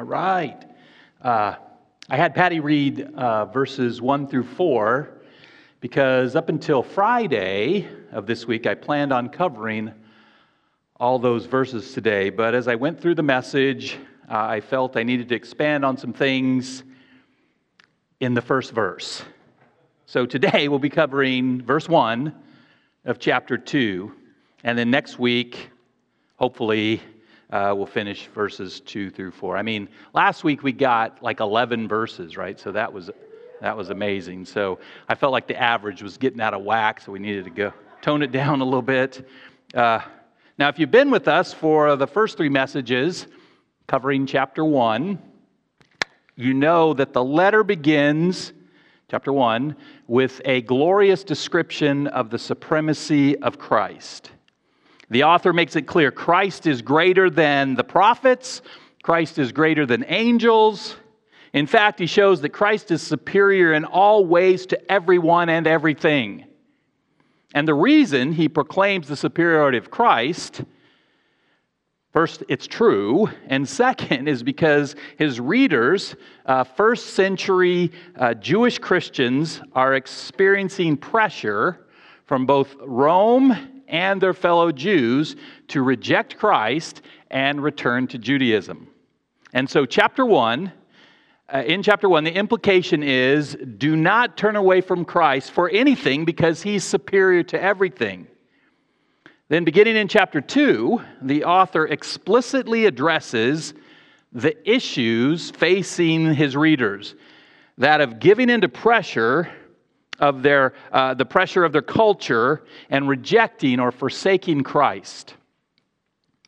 All right. Uh, I had Patty read uh, verses 1 through 4 because up until Friday of this week, I planned on covering all those verses today. But as I went through the message, uh, I felt I needed to expand on some things in the first verse. So today we'll be covering verse 1 of chapter 2. And then next week, hopefully, uh, we'll finish verses 2 through 4. I mean, last week we got like 11 verses, right? So that was, that was amazing. So I felt like the average was getting out of whack, so we needed to go tone it down a little bit. Uh, now, if you've been with us for the first three messages covering chapter 1, you know that the letter begins, chapter 1, with a glorious description of the supremacy of Christ. The author makes it clear Christ is greater than the prophets, Christ is greater than angels. In fact, he shows that Christ is superior in all ways to everyone and everything. And the reason he proclaims the superiority of Christ First, it's true. And second, is because his readers, uh, first century uh, Jewish Christians, are experiencing pressure from both Rome and their fellow Jews to reject Christ and return to Judaism. And so, chapter 1, uh, in chapter 1, the implication is do not turn away from Christ for anything because he's superior to everything. Then, beginning in chapter 2, the author explicitly addresses the issues facing his readers that of giving into pressure of their, uh, the pressure of their culture and rejecting or forsaking Christ.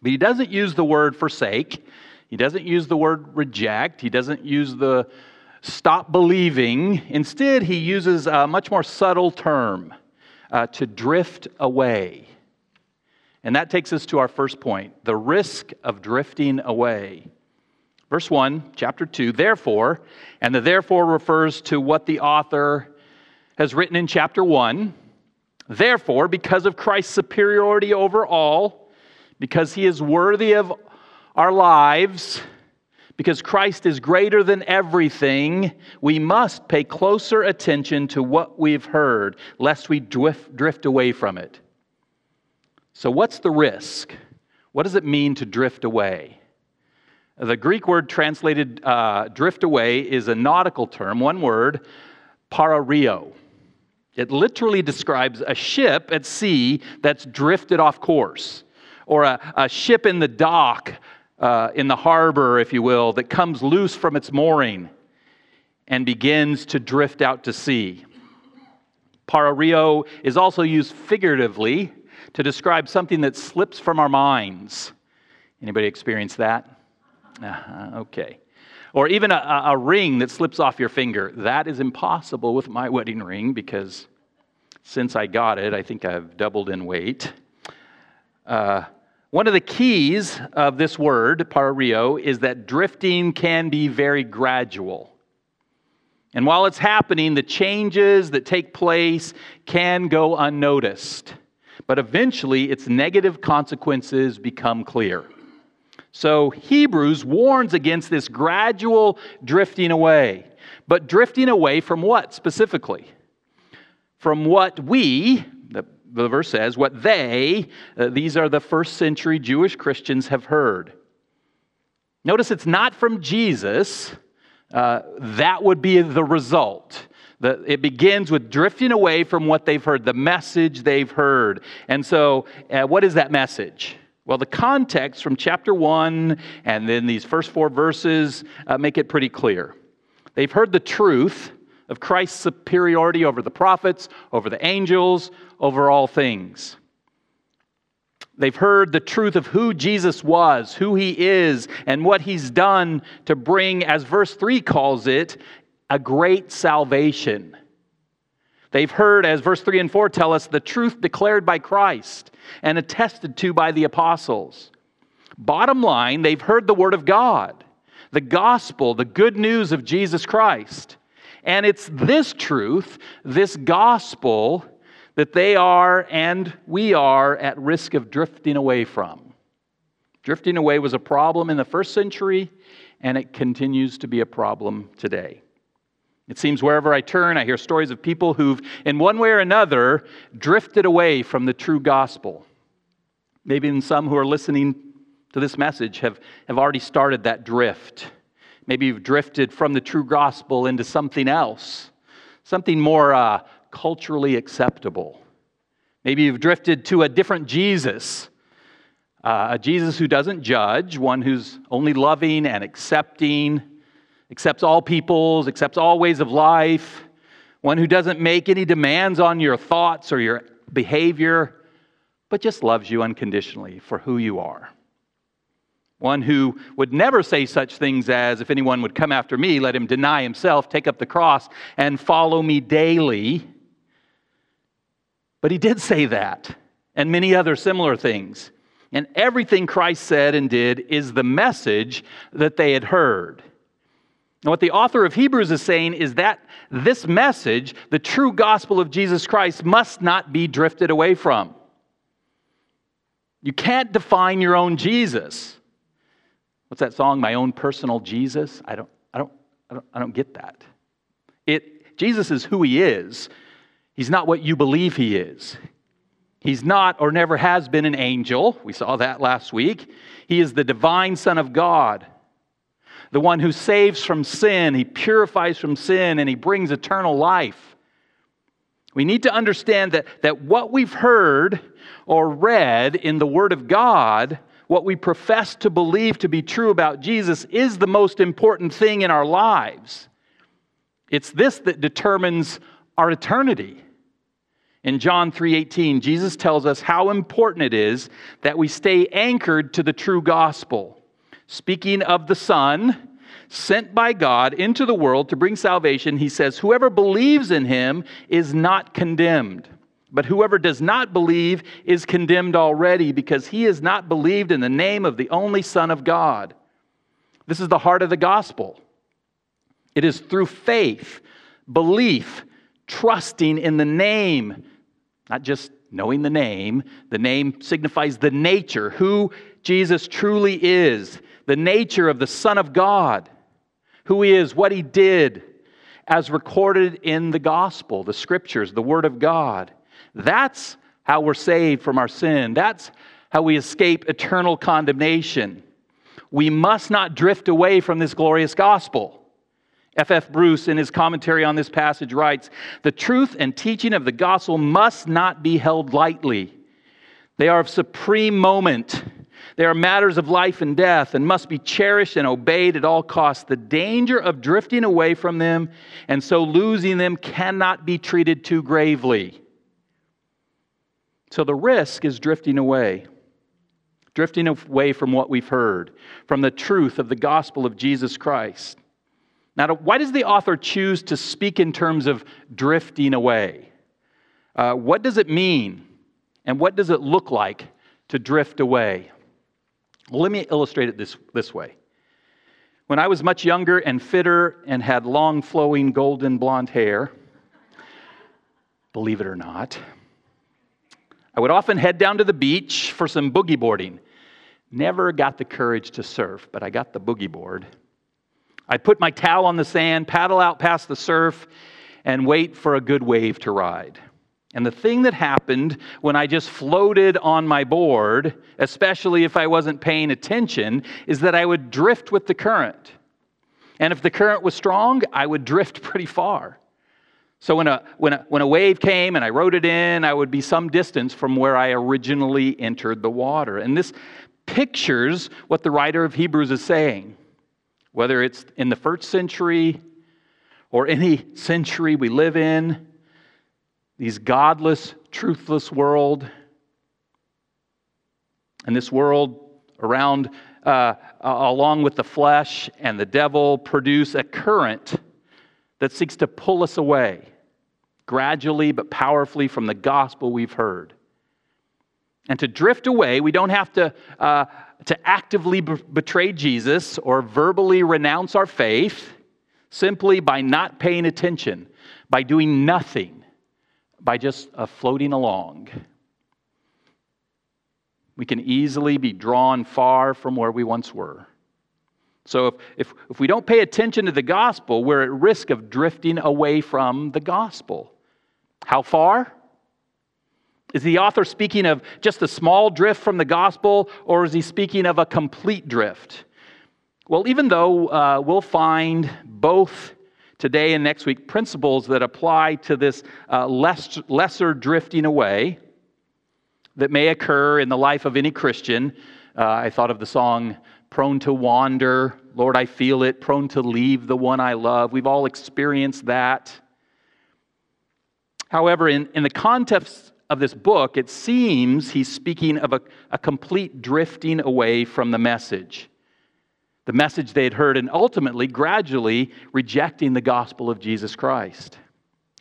But he doesn't use the word forsake, he doesn't use the word reject, he doesn't use the stop believing. Instead, he uses a much more subtle term uh, to drift away. And that takes us to our first point the risk of drifting away. Verse 1, chapter 2, therefore, and the therefore refers to what the author has written in chapter 1 Therefore, because of Christ's superiority over all, because he is worthy of our lives, because Christ is greater than everything, we must pay closer attention to what we've heard, lest we drift, drift away from it. So, what's the risk? What does it mean to drift away? The Greek word translated uh, drift away is a nautical term, one word, parario. It literally describes a ship at sea that's drifted off course, or a, a ship in the dock, uh, in the harbor, if you will, that comes loose from its mooring and begins to drift out to sea. Parario is also used figuratively to describe something that slips from our minds. Anybody experience that? Uh, okay. Or even a, a ring that slips off your finger. That is impossible with my wedding ring because since I got it, I think I've doubled in weight. Uh, one of the keys of this word, parario, is that drifting can be very gradual. And while it's happening, the changes that take place can go unnoticed. But eventually, its negative consequences become clear. So Hebrews warns against this gradual drifting away. But drifting away from what specifically? From what we, the, the verse says, what they, uh, these are the first century Jewish Christians, have heard. Notice it's not from Jesus. Uh, that would be the result. The, it begins with drifting away from what they've heard, the message they've heard. And so, uh, what is that message? Well, the context from chapter 1 and then these first four verses uh, make it pretty clear. They've heard the truth of Christ's superiority over the prophets, over the angels, over all things. They've heard the truth of who Jesus was, who he is, and what he's done to bring, as verse 3 calls it, a great salvation. They've heard, as verse 3 and 4 tell us, the truth declared by Christ and attested to by the apostles. Bottom line, they've heard the word of God, the gospel, the good news of Jesus Christ. And it's this truth, this gospel, that they are and we are at risk of drifting away from. Drifting away was a problem in the first century, and it continues to be a problem today. It seems wherever I turn, I hear stories of people who've, in one way or another, drifted away from the true gospel. Maybe even some who are listening to this message have, have already started that drift. Maybe you've drifted from the true gospel into something else, something more uh, culturally acceptable. Maybe you've drifted to a different Jesus, uh, a Jesus who doesn't judge, one who's only loving and accepting, accepts all peoples, accepts all ways of life, one who doesn't make any demands on your thoughts or your behavior, but just loves you unconditionally for who you are. One who would never say such things as, if anyone would come after me, let him deny himself, take up the cross, and follow me daily. But he did say that, and many other similar things. And everything Christ said and did is the message that they had heard. And what the author of Hebrews is saying is that this message, the true gospel of Jesus Christ, must not be drifted away from. You can't define your own Jesus. What's that song? My own personal Jesus? I don't, I don't, I don't, I don't get that. It, Jesus is who he is. He's not what you believe he is. He's not or never has been an angel. We saw that last week. He is the divine Son of God, the one who saves from sin, he purifies from sin, and he brings eternal life. We need to understand that, that what we've heard or read in the Word of God, what we profess to believe to be true about Jesus, is the most important thing in our lives. It's this that determines our eternity. In John 3:18, Jesus tells us how important it is that we stay anchored to the true gospel. Speaking of the Son, sent by God into the world to bring salvation, he says, Whoever believes in him is not condemned. But whoever does not believe is condemned already because he has not believed in the name of the only Son of God. This is the heart of the gospel. It is through faith, belief, trusting in the name not just knowing the name, the name signifies the nature, who Jesus truly is, the nature of the Son of God, who he is, what he did, as recorded in the gospel, the scriptures, the Word of God. That's how we're saved from our sin. That's how we escape eternal condemnation. We must not drift away from this glorious gospel. F.F. F. Bruce, in his commentary on this passage, writes The truth and teaching of the gospel must not be held lightly. They are of supreme moment. They are matters of life and death and must be cherished and obeyed at all costs. The danger of drifting away from them and so losing them cannot be treated too gravely. So the risk is drifting away, drifting away from what we've heard, from the truth of the gospel of Jesus Christ. Now, why does the author choose to speak in terms of drifting away? Uh, what does it mean? And what does it look like to drift away? Well, let me illustrate it this, this way. When I was much younger and fitter and had long, flowing, golden blonde hair, believe it or not, I would often head down to the beach for some boogie boarding. Never got the courage to surf, but I got the boogie board. I'd put my towel on the sand, paddle out past the surf, and wait for a good wave to ride. And the thing that happened when I just floated on my board, especially if I wasn't paying attention, is that I would drift with the current. And if the current was strong, I would drift pretty far. So when a, when, a, when a wave came and I rode it in, I would be some distance from where I originally entered the water. And this pictures what the writer of Hebrews is saying whether it's in the first century or any century we live in, these godless, truthless world, and this world around, uh, along with the flesh and the devil, produce a current that seeks to pull us away gradually but powerfully from the gospel we've heard. And to drift away, we don't have to, uh, to actively b- betray Jesus or verbally renounce our faith simply by not paying attention, by doing nothing, by just uh, floating along. We can easily be drawn far from where we once were. So, if, if, if we don't pay attention to the gospel, we're at risk of drifting away from the gospel. How far? Is the author speaking of just a small drift from the gospel, or is he speaking of a complete drift? Well, even though uh, we'll find both today and next week principles that apply to this uh, less, lesser drifting away that may occur in the life of any Christian, uh, I thought of the song Prone to Wander, Lord, I feel it, prone to leave the one I love. We've all experienced that. However, in, in the context of this book, it seems he's speaking of a, a complete drifting away from the message. The message they had heard, and ultimately, gradually rejecting the gospel of Jesus Christ.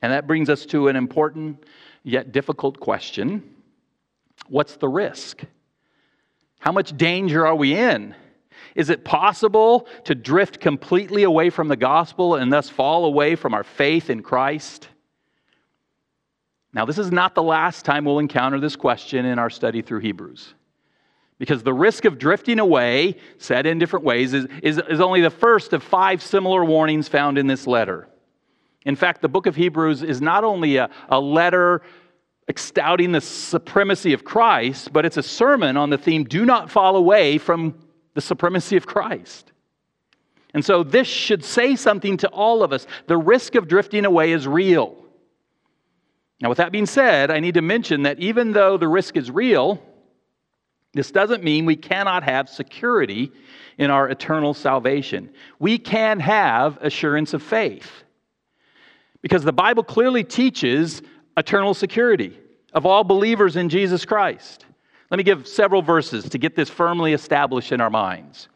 And that brings us to an important yet difficult question What's the risk? How much danger are we in? Is it possible to drift completely away from the gospel and thus fall away from our faith in Christ? Now, this is not the last time we'll encounter this question in our study through Hebrews. Because the risk of drifting away, said in different ways, is, is, is only the first of five similar warnings found in this letter. In fact, the book of Hebrews is not only a, a letter extolling the supremacy of Christ, but it's a sermon on the theme do not fall away from the supremacy of Christ. And so this should say something to all of us. The risk of drifting away is real. Now, with that being said, I need to mention that even though the risk is real, this doesn't mean we cannot have security in our eternal salvation. We can have assurance of faith. Because the Bible clearly teaches eternal security of all believers in Jesus Christ. Let me give several verses to get this firmly established in our minds.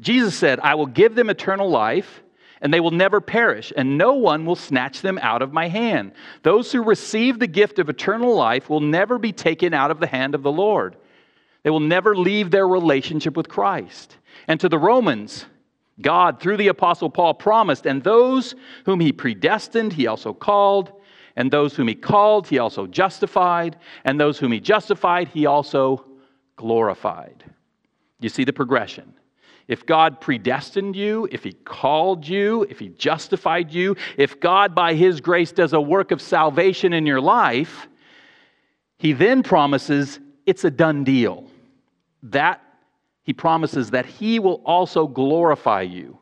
Jesus said, I will give them eternal life and they will never perish, and no one will snatch them out of my hand. Those who receive the gift of eternal life will never be taken out of the hand of the Lord. They will never leave their relationship with Christ. And to the Romans, God, through the Apostle Paul, promised, and those whom he predestined, he also called, and those whom he called, he also justified, and those whom he justified, he also glorified. You see the progression. If God predestined you, if He called you, if He justified you, if God, by His grace, does a work of salvation in your life, He then promises it's a done deal. That He promises that He will also glorify you.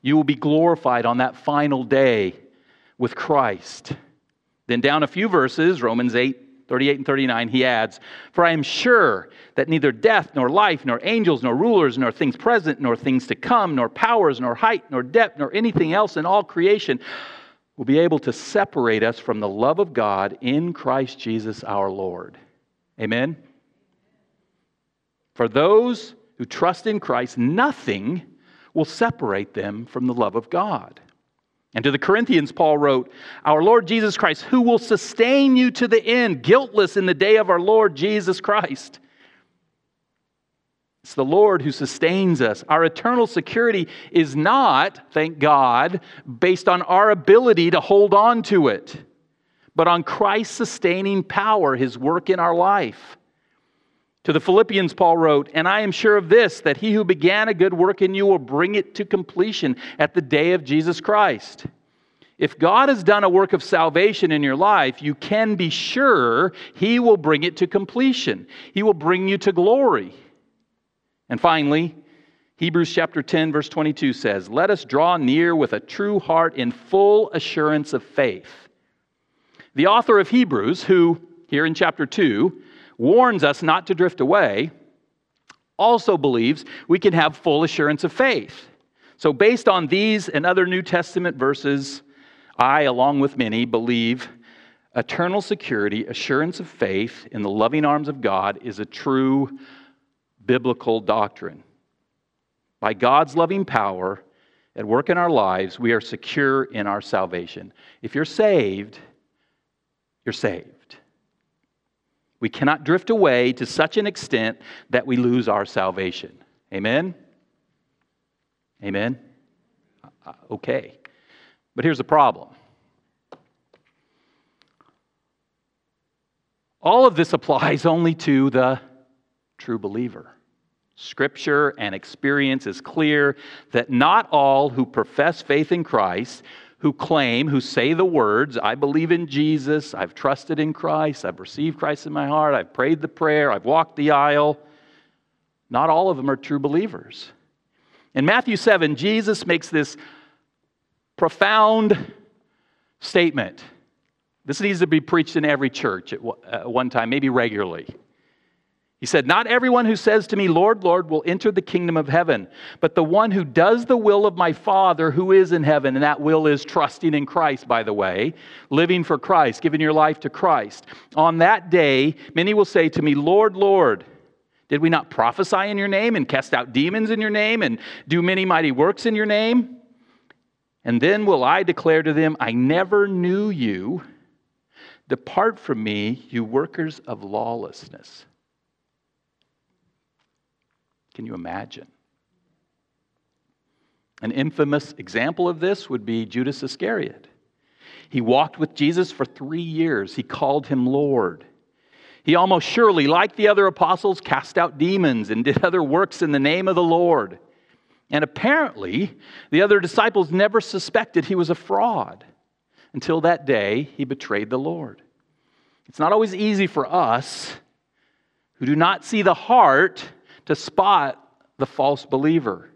You will be glorified on that final day with Christ. Then, down a few verses, Romans 8 38 and 39, he adds, For I am sure that neither death, nor life, nor angels, nor rulers, nor things present, nor things to come, nor powers, nor height, nor depth, nor anything else in all creation will be able to separate us from the love of God in Christ Jesus our Lord. Amen? For those who trust in Christ, nothing will separate them from the love of God. And to the Corinthians, Paul wrote, Our Lord Jesus Christ, who will sustain you to the end, guiltless in the day of our Lord Jesus Christ. It's the Lord who sustains us. Our eternal security is not, thank God, based on our ability to hold on to it, but on Christ's sustaining power, his work in our life. To the Philippians, Paul wrote, And I am sure of this, that he who began a good work in you will bring it to completion at the day of Jesus Christ. If God has done a work of salvation in your life, you can be sure he will bring it to completion. He will bring you to glory. And finally, Hebrews chapter 10, verse 22 says, Let us draw near with a true heart in full assurance of faith. The author of Hebrews, who here in chapter 2 warns us not to drift away, also believes we can have full assurance of faith. So, based on these and other New Testament verses, I, along with many, believe eternal security, assurance of faith in the loving arms of God is a true biblical doctrine. By God's loving power at work in our lives, we are secure in our salvation. If you're saved, you're saved. We cannot drift away to such an extent that we lose our salvation. Amen? Amen? Uh, okay. But here's the problem all of this applies only to the true believer. Scripture and experience is clear that not all who profess faith in Christ, who claim, who say the words, I believe in Jesus, I've trusted in Christ, I've received Christ in my heart, I've prayed the prayer, I've walked the aisle, not all of them are true believers. In Matthew 7, Jesus makes this profound statement. This needs to be preached in every church at one time, maybe regularly. He said, Not everyone who says to me, Lord, Lord, will enter the kingdom of heaven, but the one who does the will of my Father who is in heaven. And that will is trusting in Christ, by the way, living for Christ, giving your life to Christ. On that day, many will say to me, Lord, Lord, did we not prophesy in your name and cast out demons in your name and do many mighty works in your name? And then will I declare to them, I never knew you. Depart from me, you workers of lawlessness. Can you imagine? An infamous example of this would be Judas Iscariot. He walked with Jesus for three years. He called him Lord. He almost surely, like the other apostles, cast out demons and did other works in the name of the Lord. And apparently, the other disciples never suspected he was a fraud until that day he betrayed the Lord. It's not always easy for us who do not see the heart to spot the false believer.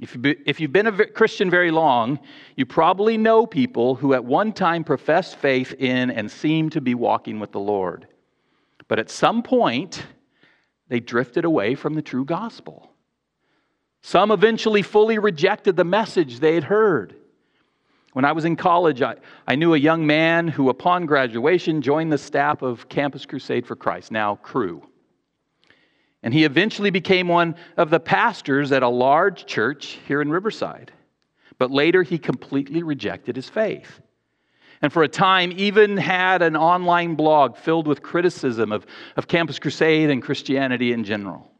If you've been a Christian very long, you probably know people who at one time professed faith in and seemed to be walking with the Lord. But at some point, they drifted away from the true gospel. Some eventually fully rejected the message they had heard. When I was in college, I, I knew a young man who, upon graduation, joined the staff of Campus Crusade for Christ, now Cru. And he eventually became one of the pastors at a large church here in Riverside. But later, he completely rejected his faith. And for a time, even had an online blog filled with criticism of, of Campus Crusade and Christianity in general.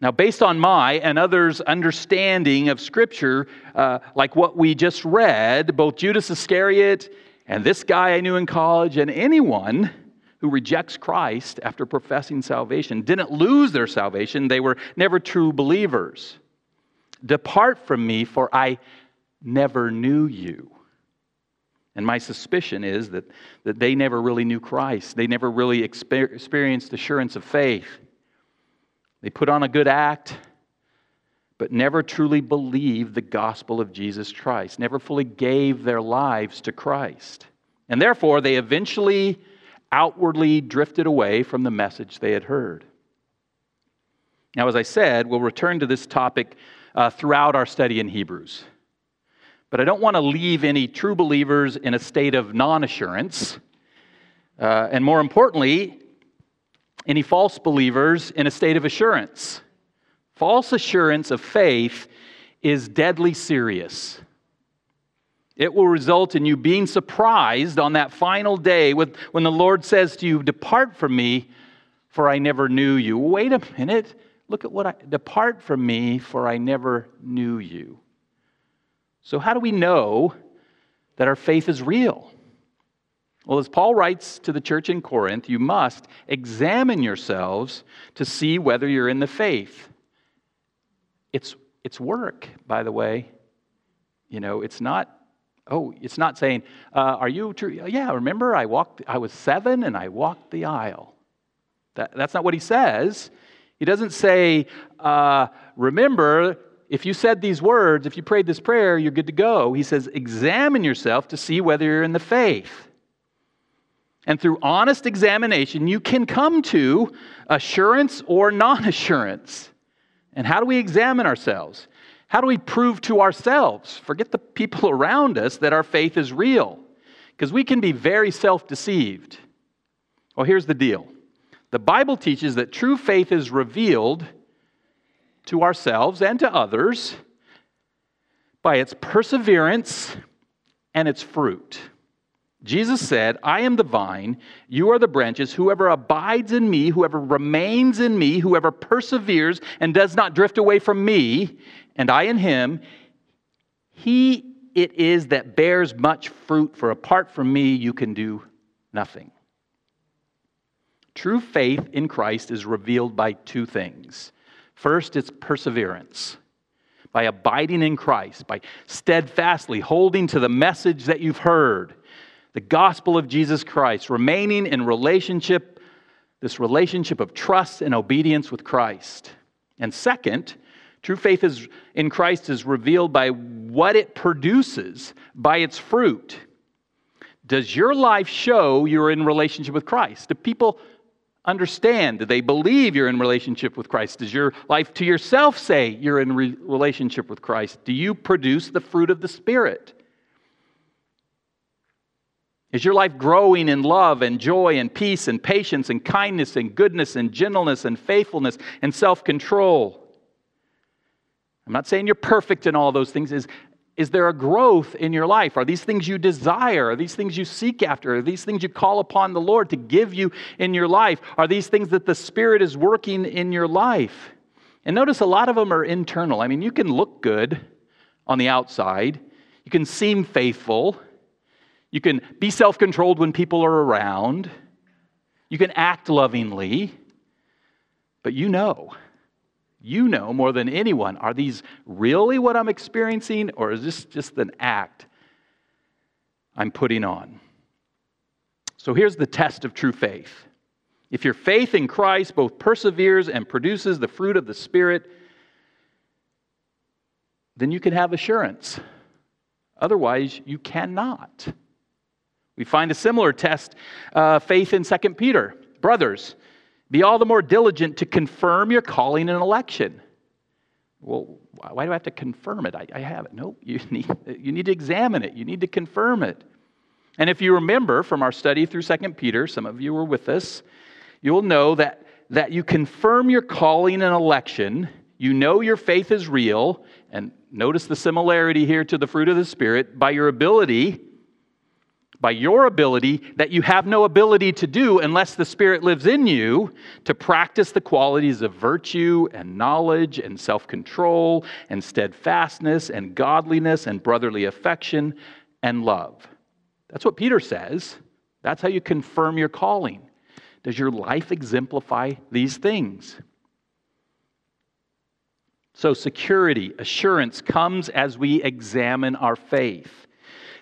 Now, based on my and others' understanding of Scripture, uh, like what we just read, both Judas Iscariot and this guy I knew in college, and anyone who rejects Christ after professing salvation didn't lose their salvation, they were never true believers. Depart from me, for I never knew you. And my suspicion is that, that they never really knew Christ. They never really exper- experienced assurance of faith. They put on a good act, but never truly believed the gospel of Jesus Christ, never fully gave their lives to Christ. And therefore, they eventually outwardly drifted away from the message they had heard. Now, as I said, we'll return to this topic uh, throughout our study in Hebrews. But I don't want to leave any true believers in a state of non assurance. Uh, and more importantly, any false believers in a state of assurance. False assurance of faith is deadly serious. It will result in you being surprised on that final day with, when the Lord says to you, Depart from me, for I never knew you. Wait a minute. Look at what I depart from me, for I never knew you. So, how do we know that our faith is real? Well, as Paul writes to the church in Corinth, you must examine yourselves to see whether you're in the faith. It's, it's work, by the way. You know, it's not Oh, it's not saying, uh, "Are you true?" Yeah, remember I walked. I was seven and I walked the aisle. That, that's not what he says. He doesn't say, uh, "Remember, if you said these words, if you prayed this prayer, you're good to go." He says, "Examine yourself to see whether you're in the faith." And through honest examination, you can come to assurance or non assurance. And how do we examine ourselves? How do we prove to ourselves, forget the people around us, that our faith is real? Because we can be very self deceived. Well, here's the deal the Bible teaches that true faith is revealed to ourselves and to others by its perseverance and its fruit. Jesus said, I am the vine, you are the branches. Whoever abides in me, whoever remains in me, whoever perseveres and does not drift away from me, and I in him, he it is that bears much fruit, for apart from me, you can do nothing. True faith in Christ is revealed by two things. First, it's perseverance. By abiding in Christ, by steadfastly holding to the message that you've heard, the gospel of Jesus Christ, remaining in relationship, this relationship of trust and obedience with Christ. And second, true faith is, in Christ is revealed by what it produces, by its fruit. Does your life show you're in relationship with Christ? Do people understand? Do they believe you're in relationship with Christ? Does your life to yourself say you're in re- relationship with Christ? Do you produce the fruit of the Spirit? Is your life growing in love and joy and peace and patience and kindness and goodness and gentleness and faithfulness and self control? I'm not saying you're perfect in all those things. Is, is there a growth in your life? Are these things you desire? Are these things you seek after? Are these things you call upon the Lord to give you in your life? Are these things that the Spirit is working in your life? And notice a lot of them are internal. I mean, you can look good on the outside, you can seem faithful, you can be self controlled when people are around, you can act lovingly, but you know you know more than anyone are these really what I'm experiencing, or is this just an act I'm putting on? So here's the test of true faith. If your faith in Christ both perseveres and produces the fruit of the Spirit, then you can have assurance. Otherwise, you cannot. We find a similar test, uh, faith in 2 Peter. Brothers, be all the more diligent to confirm your calling and election. Well, why do I have to confirm it? I, I have it. No, you need, you need to examine it. You need to confirm it. And if you remember from our study through 2 Peter, some of you were with us, you'll know that, that you confirm your calling and election. You know your faith is real. And notice the similarity here to the fruit of the Spirit by your ability by your ability that you have no ability to do unless the Spirit lives in you to practice the qualities of virtue and knowledge and self control and steadfastness and godliness and brotherly affection and love. That's what Peter says. That's how you confirm your calling. Does your life exemplify these things? So, security, assurance comes as we examine our faith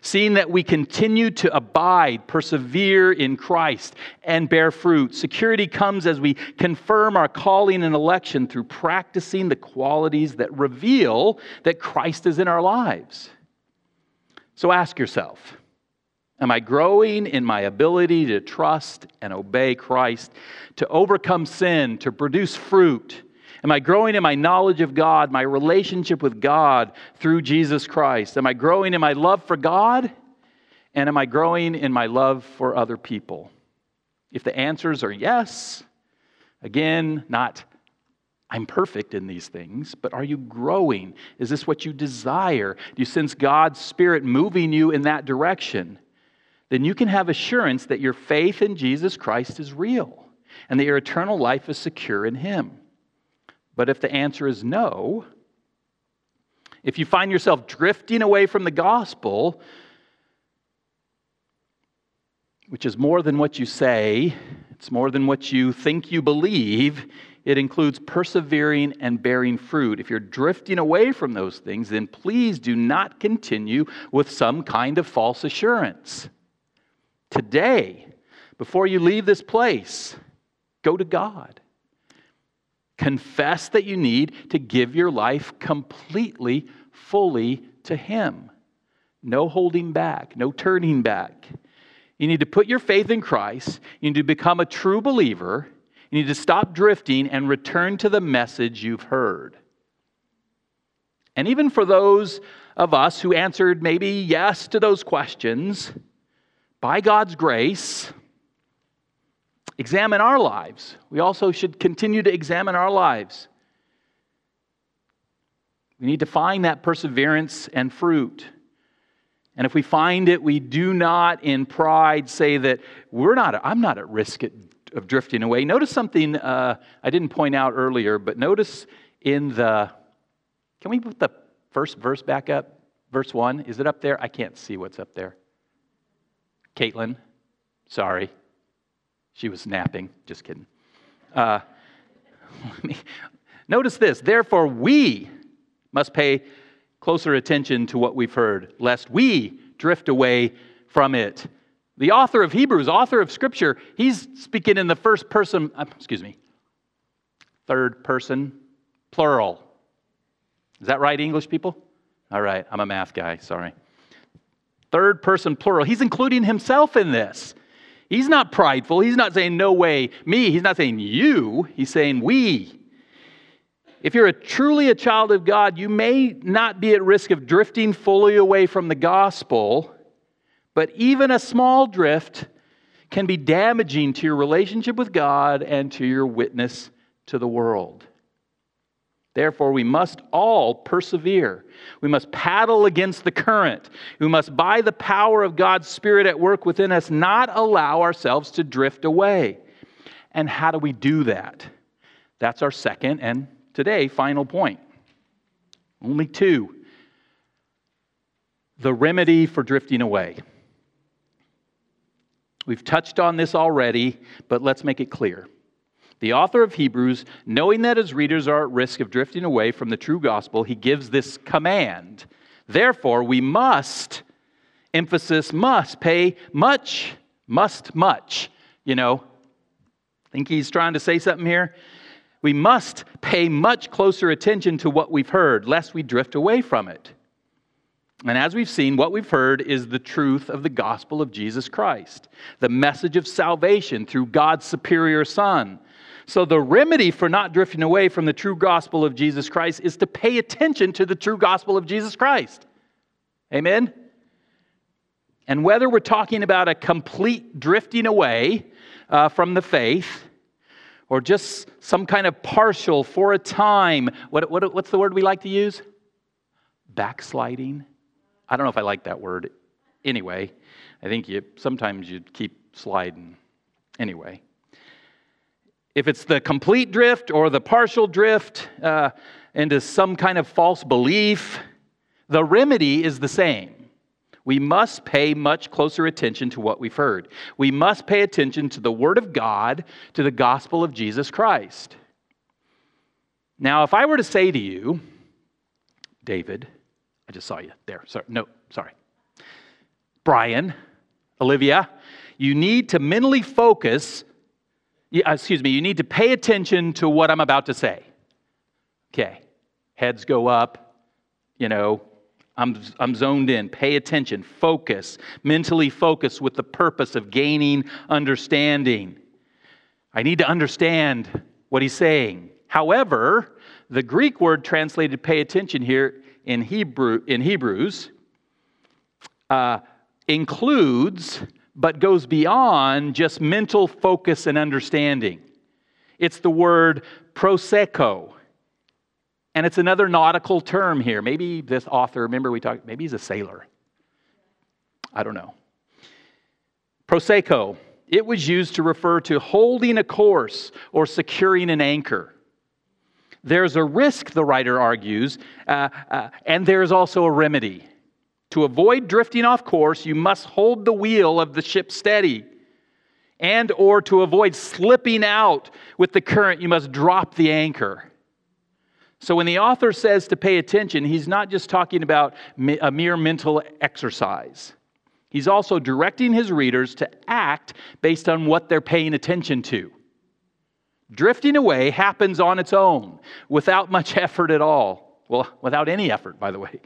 seeing that we continue to abide, persevere in Christ, and bear fruit. Security comes as we confirm our calling and election through practicing the qualities that reveal that Christ is in our lives. So ask yourself Am I growing in my ability to trust and obey Christ, to overcome sin, to produce fruit? Am I growing in my knowledge of God, my relationship with God through Jesus Christ? Am I growing in my love for God? And am I growing in my love for other people? If the answers are yes, again, not I'm perfect in these things, but are you growing? Is this what you desire? Do you sense God's Spirit moving you in that direction? Then you can have assurance that your faith in Jesus Christ is real and that your eternal life is secure in Him. But if the answer is no, if you find yourself drifting away from the gospel, which is more than what you say, it's more than what you think you believe. It includes persevering and bearing fruit. If you're drifting away from those things, then please do not continue with some kind of false assurance. Today, before you leave this place, go to God. Confess that you need to give your life completely, fully to Him. No holding back, no turning back. You need to put your faith in Christ. You need to become a true believer. You need to stop drifting and return to the message you've heard. And even for those of us who answered maybe yes to those questions, by God's grace, examine our lives. We also should continue to examine our lives. We need to find that perseverance and fruit. And if we find it, we do not in pride say that we're not, I'm not at risk of drifting away. Notice something uh, I didn't point out earlier, but notice in the, can we put the first verse back up? Verse 1, is it up there? I can't see what's up there. Caitlin, sorry. She was napping. Just kidding. Uh, notice this. Therefore, we must pay closer attention to what we've heard, lest we drift away from it. The author of Hebrews, author of Scripture, he's speaking in the first person, uh, excuse me, third person, plural. Is that right, English people? All right, I'm a math guy, sorry. Third person, plural. He's including himself in this. He's not prideful. He's not saying, no way, me. He's not saying you. He's saying we. If you're a, truly a child of God, you may not be at risk of drifting fully away from the gospel, but even a small drift can be damaging to your relationship with God and to your witness to the world. Therefore, we must all persevere. We must paddle against the current. We must, by the power of God's Spirit at work within us, not allow ourselves to drift away. And how do we do that? That's our second and today final point. Only two. The remedy for drifting away. We've touched on this already, but let's make it clear. The author of Hebrews, knowing that his readers are at risk of drifting away from the true gospel, he gives this command. Therefore, we must, emphasis must, pay much, must much. You know, think he's trying to say something here? We must pay much closer attention to what we've heard, lest we drift away from it. And as we've seen, what we've heard is the truth of the gospel of Jesus Christ, the message of salvation through God's superior Son so, the remedy for not drifting away from the true gospel of Jesus Christ is to pay attention to the true gospel of Jesus Christ. Amen? And whether we're talking about a complete drifting away uh, from the faith or just some kind of partial for a time, what, what, what's the word we like to use? Backsliding. I don't know if I like that word. Anyway, I think you sometimes you keep sliding. Anyway, if it's the complete drift or the partial drift uh, into some kind of false belief, the remedy is the same. We must pay much closer attention to what we've heard. We must pay attention to the Word of God, to the gospel of Jesus Christ. Now, if I were to say to you, David, I just saw you there. Sorry, no, sorry. Brian, Olivia, you need to mentally focus excuse me, you need to pay attention to what I'm about to say. Okay, heads go up, you know, I'm, I'm zoned in. Pay attention, focus, mentally focus with the purpose of gaining understanding. I need to understand what he's saying. However, the Greek word translated pay attention here in, Hebrew, in Hebrews uh, includes but goes beyond just mental focus and understanding. It's the word proseko. And it's another nautical term here. Maybe this author, remember we talked, maybe he's a sailor. I don't know. Proseko, it was used to refer to holding a course or securing an anchor. There's a risk, the writer argues, uh, uh, and there's also a remedy. To avoid drifting off course, you must hold the wheel of the ship steady. And or to avoid slipping out with the current, you must drop the anchor. So when the author says to pay attention, he's not just talking about a mere mental exercise. He's also directing his readers to act based on what they're paying attention to. Drifting away happens on its own without much effort at all. Well, without any effort, by the way.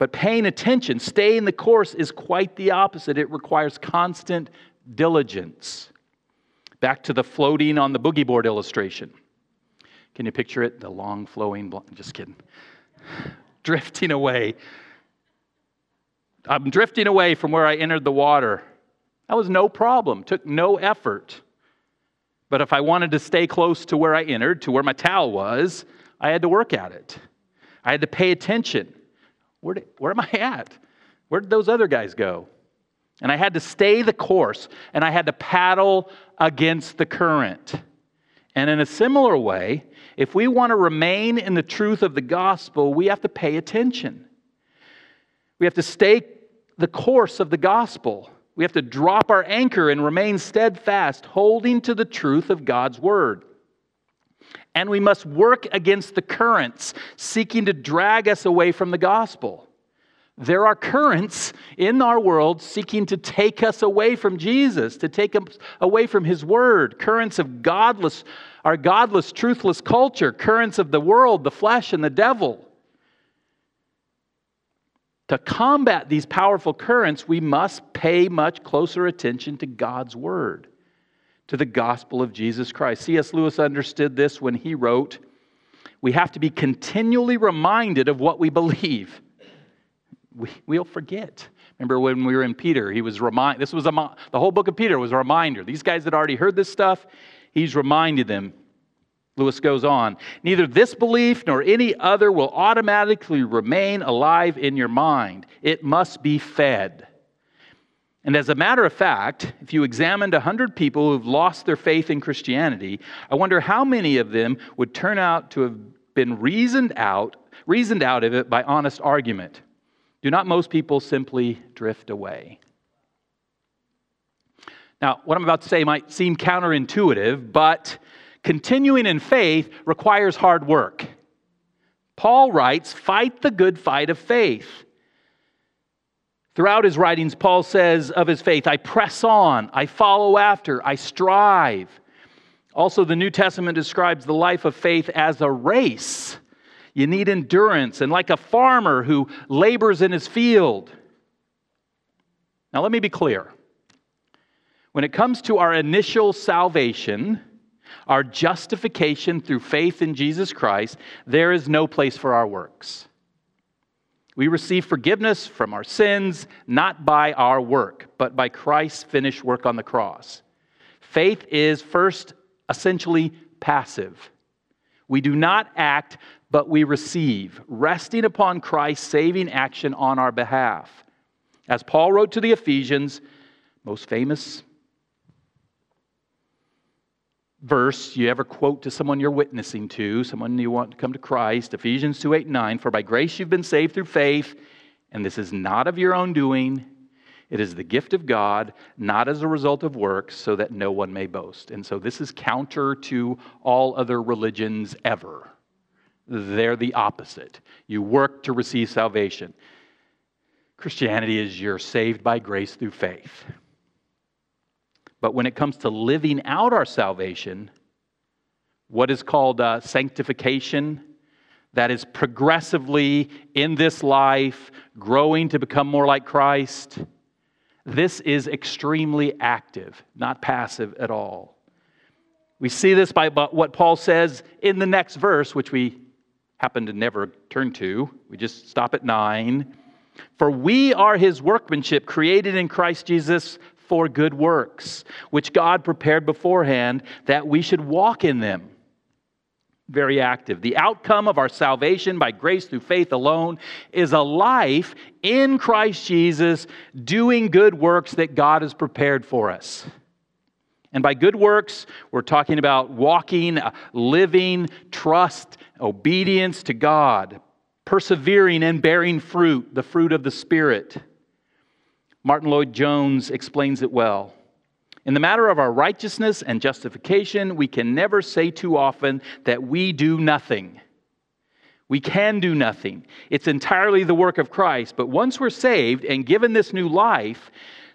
But paying attention, staying the course, is quite the opposite. It requires constant diligence. Back to the floating on the boogie board illustration. Can you picture it? The long flowing, just kidding. drifting away. I'm drifting away from where I entered the water. That was no problem, took no effort. But if I wanted to stay close to where I entered, to where my towel was, I had to work at it. I had to pay attention. Where, did, where am I at? Where did those other guys go? And I had to stay the course and I had to paddle against the current. And in a similar way, if we want to remain in the truth of the gospel, we have to pay attention. We have to stay the course of the gospel. We have to drop our anchor and remain steadfast, holding to the truth of God's word. And we must work against the currents seeking to drag us away from the gospel. There are currents in our world seeking to take us away from Jesus, to take us away from His Word, currents of godless, our godless, truthless culture, currents of the world, the flesh, and the devil. To combat these powerful currents, we must pay much closer attention to God's Word, to the gospel of Jesus Christ. C.S. Lewis understood this when he wrote, We have to be continually reminded of what we believe. We, we'll forget. Remember when we were in Peter, he was remind. This was a the whole book of Peter was a reminder. These guys had already heard this stuff. He's reminded them Lewis goes on, neither this belief nor any other will automatically remain alive in your mind. It must be fed. And as a matter of fact, if you examined 100 people who've lost their faith in Christianity, I wonder how many of them would turn out to have been reasoned out, reasoned out of it by honest argument. Do not most people simply drift away? Now, what I'm about to say might seem counterintuitive, but Continuing in faith requires hard work. Paul writes, Fight the good fight of faith. Throughout his writings, Paul says of his faith, I press on, I follow after, I strive. Also, the New Testament describes the life of faith as a race. You need endurance, and like a farmer who labors in his field. Now, let me be clear. When it comes to our initial salvation, our justification through faith in Jesus Christ, there is no place for our works. We receive forgiveness from our sins not by our work, but by Christ's finished work on the cross. Faith is first essentially passive. We do not act, but we receive, resting upon Christ's saving action on our behalf. As Paul wrote to the Ephesians, most famous verse you ever quote to someone you're witnessing to, someone you want to come to Christ, Ephesians 2 8 9, for by grace you've been saved through faith, and this is not of your own doing. It is the gift of God, not as a result of works, so that no one may boast. And so this is counter to all other religions ever. They're the opposite. You work to receive salvation. Christianity is you're saved by grace through faith. But when it comes to living out our salvation, what is called uh, sanctification, that is progressively in this life growing to become more like Christ, this is extremely active, not passive at all. We see this by what Paul says in the next verse, which we happen to never turn to. We just stop at nine. For we are his workmanship, created in Christ Jesus for good works, which God prepared beforehand that we should walk in them. Very active. The outcome of our salvation by grace through faith alone is a life in Christ Jesus doing good works that God has prepared for us. And by good works, we're talking about walking, uh, living, trust, obedience to God, persevering and bearing fruit, the fruit of the Spirit. Martyn Lloyd-Jones explains it well. In the matter of our righteousness and justification, we can never say too often that we do nothing. We can do nothing. It's entirely the work of Christ. But once we're saved and given this new life,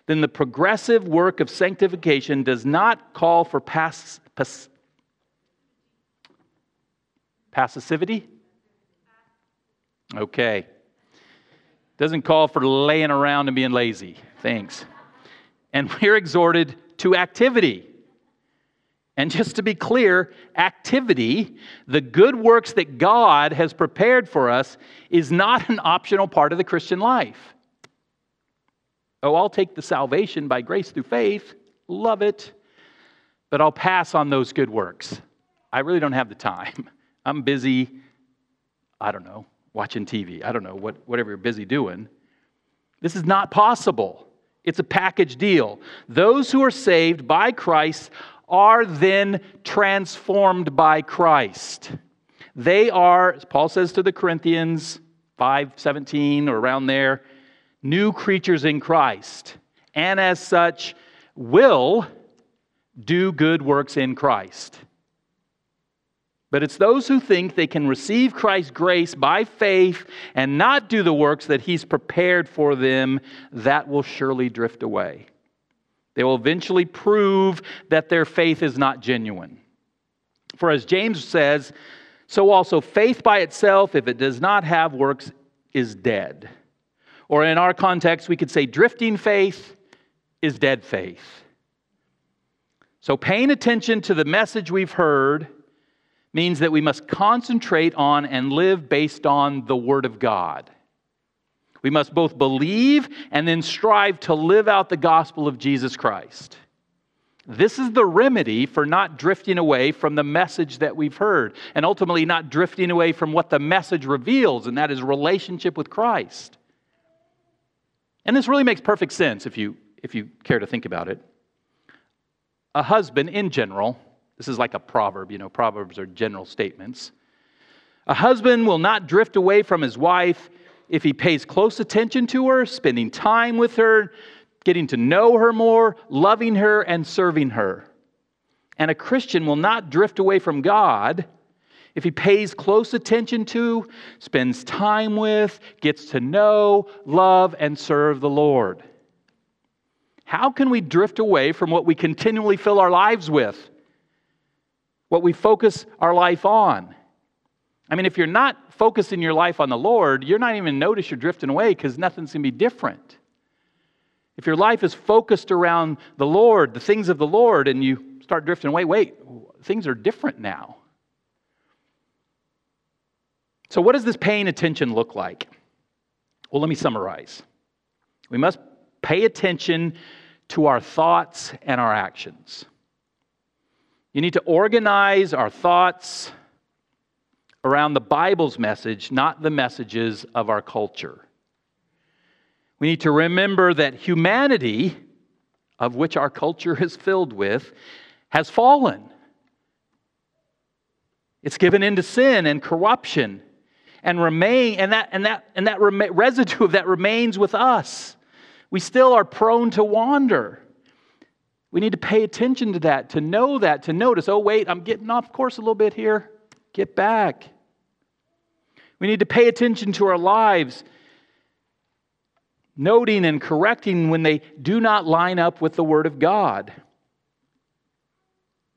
then the progressive work of sanctification does not call for pass, pass, passivity. Okay. Doesn't call for laying around and being lazy. Thanks. And we're exhorted to activity. And just to be clear, activity, the good works that God has prepared for us, is not an optional part of the Christian life. Oh, I'll take the salvation by grace through faith, love it, but I'll pass on those good works. I really don't have the time. I'm busy, I don't know, watching TV. I don't know, what, whatever you're busy doing. This is not possible. It's a package deal. Those who are saved by Christ are then transformed by Christ. They are, as Paul says to the Corinthians 5:17 or around there, new creatures in Christ. and as such will do good works in Christ. But it's those who think they can receive Christ's grace by faith and not do the works that He's prepared for them that will surely drift away. They will eventually prove that their faith is not genuine. For as James says, so also faith by itself, if it does not have works, is dead. Or in our context, we could say drifting faith is dead faith. So paying attention to the message we've heard means that we must concentrate on and live based on the Word of God. We must both believe and then strive to live out the gospel of Jesus Christ. This is the remedy for not drifting away from the message that we've heard, and ultimately not drifting away from what the message reveals, and that is relationship with Christ. And this really makes perfect sense if you, if you care to think about it. A husband, in general, this is like a proverb, you know, proverbs are general statements. A husband will not drift away from his wife if he pays close attention to her, spending time with her, getting to know her more, loving her, and serving her. And a Christian will not drift away from God if he pays close attention to, spends time with, gets to know, love, and serve the Lord. How can we drift away from what we continually fill our lives with? What we focus our life on? I mean, if you're not focusing your life on the Lord, you're not even notice you're drifting away because nothing's going to be different. If your life is focused around the Lord, the things of the Lord, and you start drifting away, wait, things are different now. So, what does this paying attention look like? Well, let me summarize. We must pay attention to our thoughts and our actions. You need to organize our thoughts, around the Bible's message, not the messages of our culture. We need to remember that humanity, of which our culture is filled with, has fallen. It's given into sin and corruption and remain and that and that and that residue of that remains with us. We still are prone to wander. We need to pay attention to that, to know that, to notice, oh wait, I'm getting off course a little bit here. Get back. We need to pay attention to our lives, noting and correcting when they do not line up with the Word of God.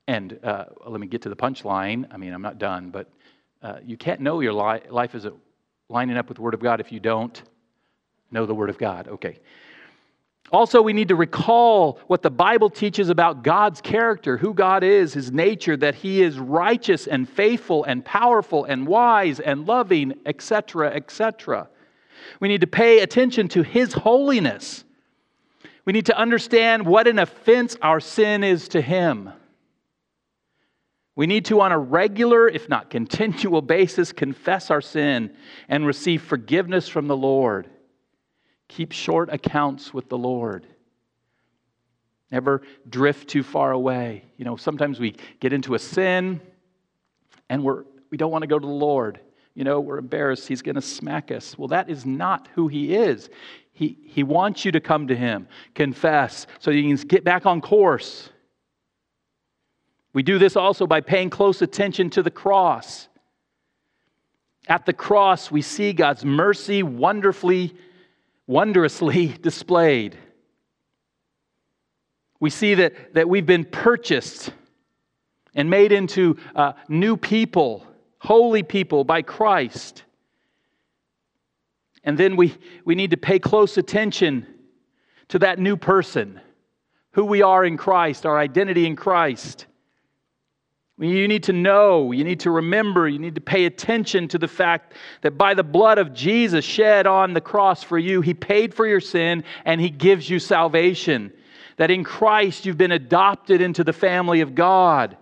And uh, let me get to the punchline. I mean, I'm not done, but uh, you can't know your li- life is lining up with the Word of God if you don't know the Word of God. Okay. Also, we need to recall what the Bible teaches about God's character, who God is, his nature, that he is righteous and faithful and powerful and wise and loving, etc., etc. We need to pay attention to his holiness. We need to understand what an offense our sin is to him. We need to, on a regular, if not continual basis, confess our sin and receive forgiveness from the Lord. Keep short accounts with the Lord. Never drift too far away. You know, sometimes we get into a sin and we're, we don't want to go to the Lord. You know, we're embarrassed. He's going to smack us. Well, that is not who He is. He, he wants you to come to Him, confess, so you can get back on course. We do this also by paying close attention to the cross. At the cross, we see God's mercy wonderfully wondrously displayed. We see that, that we've been purchased and made into uh, new people, holy people by Christ. And then we, we need to pay close attention to that new person, who we are in Christ, our identity in Christ. You need to know, you need to remember, you need to pay attention to the fact that by the blood of Jesus shed on the cross for you, He paid for your sin and He gives you salvation. That in Christ you've been adopted into the family of God.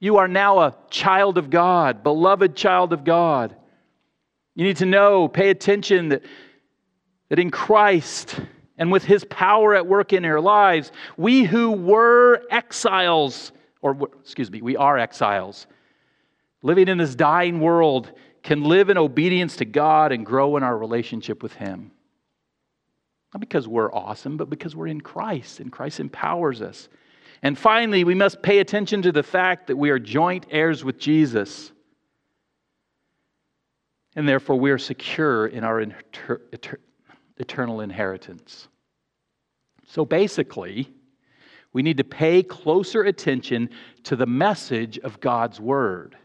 You are now a child of God, beloved child of God. You need to know, pay attention that, that in Christ and with His power at work in our lives, we who were exiles, or excuse me, we are exiles. Living in this dying world can live in obedience to God and grow in our relationship with Him. Not because we're awesome, but because we're in Christ and Christ empowers us. And finally, we must pay attention to the fact that we are joint heirs with Jesus. And therefore, we are secure in our inter- eternal inheritance. So basically, we need to pay closer attention to the message of God's Word,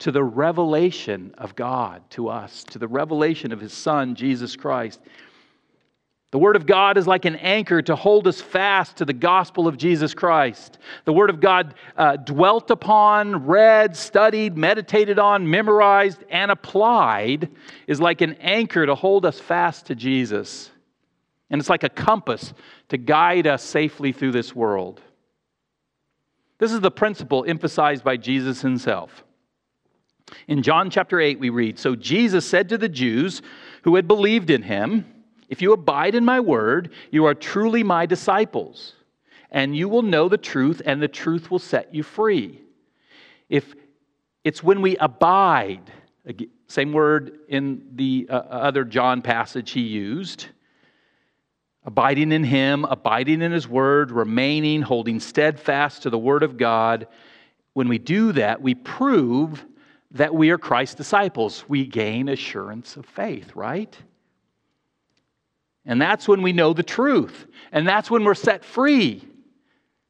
to the revelation of God to us, to the revelation of His Son, Jesus Christ. The Word of God is like an anchor to hold us fast to the gospel of Jesus Christ. The Word of God uh, dwelt upon, read, studied, meditated on, memorized, and applied is like an anchor to hold us fast to Jesus. And it's like a compass to guide us safely through this world. This is the principle emphasized by Jesus himself. In John chapter 8, we read So Jesus said to the Jews who had believed in him, If you abide in my word, you are truly my disciples, and you will know the truth, and the truth will set you free. If it's when we abide, same word in the uh, other John passage he used abiding in Him, abiding in His Word, remaining, holding steadfast to the Word of God, when we do that, we prove that we are Christ's disciples. We gain assurance of faith, right? And that's when we know the truth. And that's when we're set free.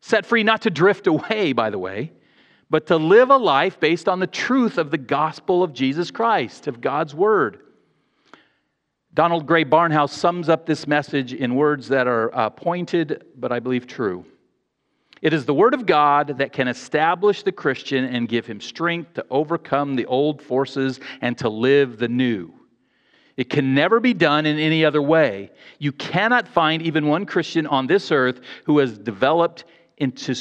Set free not to drift away, by the way, but to live a life based on the truth of the gospel of Jesus Christ, of God's Word. Donald Grey Barnhouse sums up this message in words that are uh, pointed, but I believe true. It is the Word of God that can establish the Christian and give him strength to overcome the old forces and to live the new. It can never be done in any other way. You cannot find even one Christian on this earth who has developed into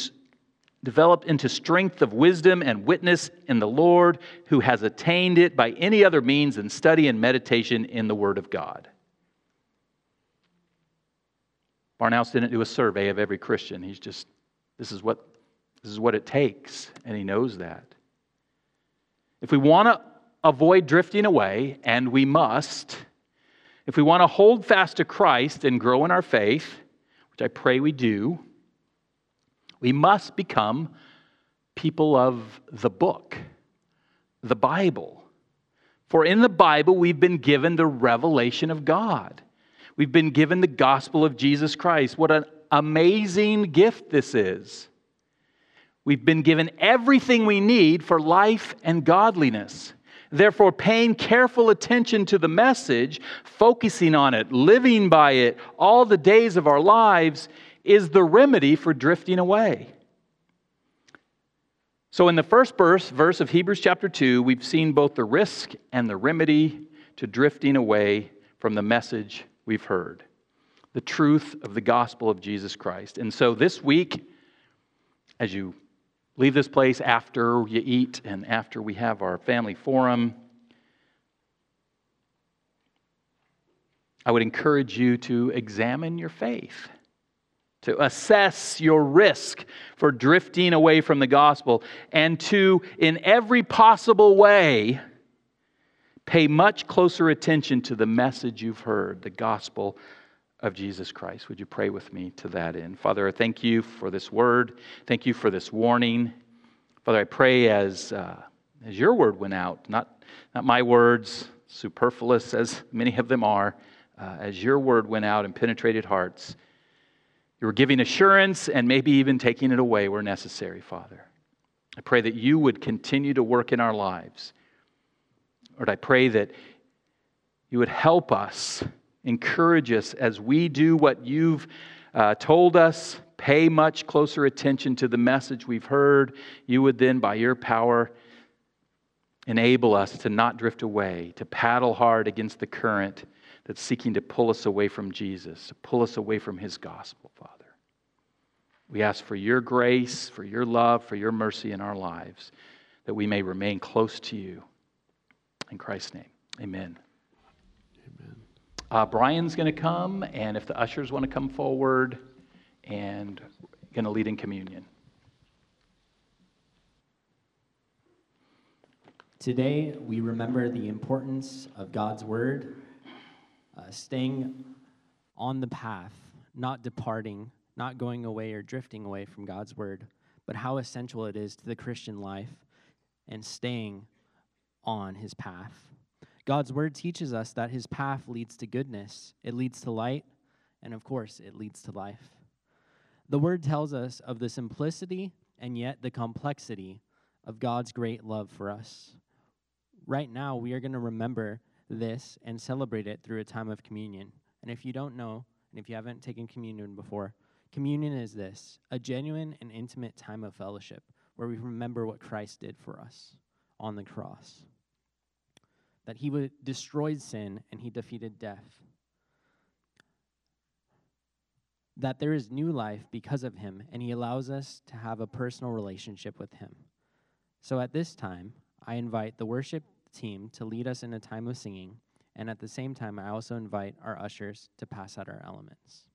developed into strength of wisdom and witness in the Lord, who has attained it by any other means than study and meditation in the Word of God. Barnhouse didn't do a survey of every Christian. He's just, this is what, this is what it takes, and he knows that. If we want to avoid drifting away, and we must, if we want to hold fast to Christ and grow in our faith, which I pray we do, we must become people of the book, the Bible. For in the Bible, we've been given the revelation of God. We've been given the gospel of Jesus Christ. What an amazing gift this is. We've been given everything we need for life and godliness. Therefore, paying careful attention to the message, focusing on it, living by it all the days of our lives is the remedy for drifting away. So, in the first verse, verse of Hebrews chapter 2, we've seen both the risk and the remedy to drifting away from the message we've heard the truth of the gospel of Jesus Christ. And so, this week, as you leave this place after you eat and after we have our family forum, I would encourage you to examine your faith to assess your risk for drifting away from the gospel, and to, in every possible way, pay much closer attention to the message you've heard, the gospel of Jesus Christ. Would you pray with me to that end? Father, I thank you for this word. Thank you for this warning. Father, I pray as, uh, as your word went out, not, not my words, superfluous as many of them are, uh, as your word went out and penetrated hearts. You were giving assurance and maybe even taking it away where necessary, Father. I pray that you would continue to work in our lives. Lord, I pray that you would help us, encourage us as we do what you've uh, told us, pay much closer attention to the message we've heard. You would then, by your power, enable us to not drift away, to paddle hard against the current that's seeking to pull us away from Jesus, to pull us away from his gospel, Father. We ask for your grace, for your love, for your mercy in our lives, that we may remain close to you. In Christ's name, amen. Amen. Uh, Brian's going to come, and if the ushers want to come forward, and going to lead in communion. Today, we remember the importance of God's Word, uh, staying on the path, not departing, not going away or drifting away from God's word, but how essential it is to the Christian life and staying on his path. God's word teaches us that his path leads to goodness, it leads to light, and of course, it leads to life. The word tells us of the simplicity and yet the complexity of God's great love for us. Right now, we are going to remember this and celebrate it through a time of communion. And if you don't know, and if you haven't taken communion before, communion is this a genuine and intimate time of fellowship where we remember what Christ did for us on the cross. That he destroyed sin and he defeated death. That there is new life because of him, and he allows us to have a personal relationship with him. So at this time, I invite the worship team to lead us in a time of singing, and at the same time, I also invite our ushers to pass out our elements.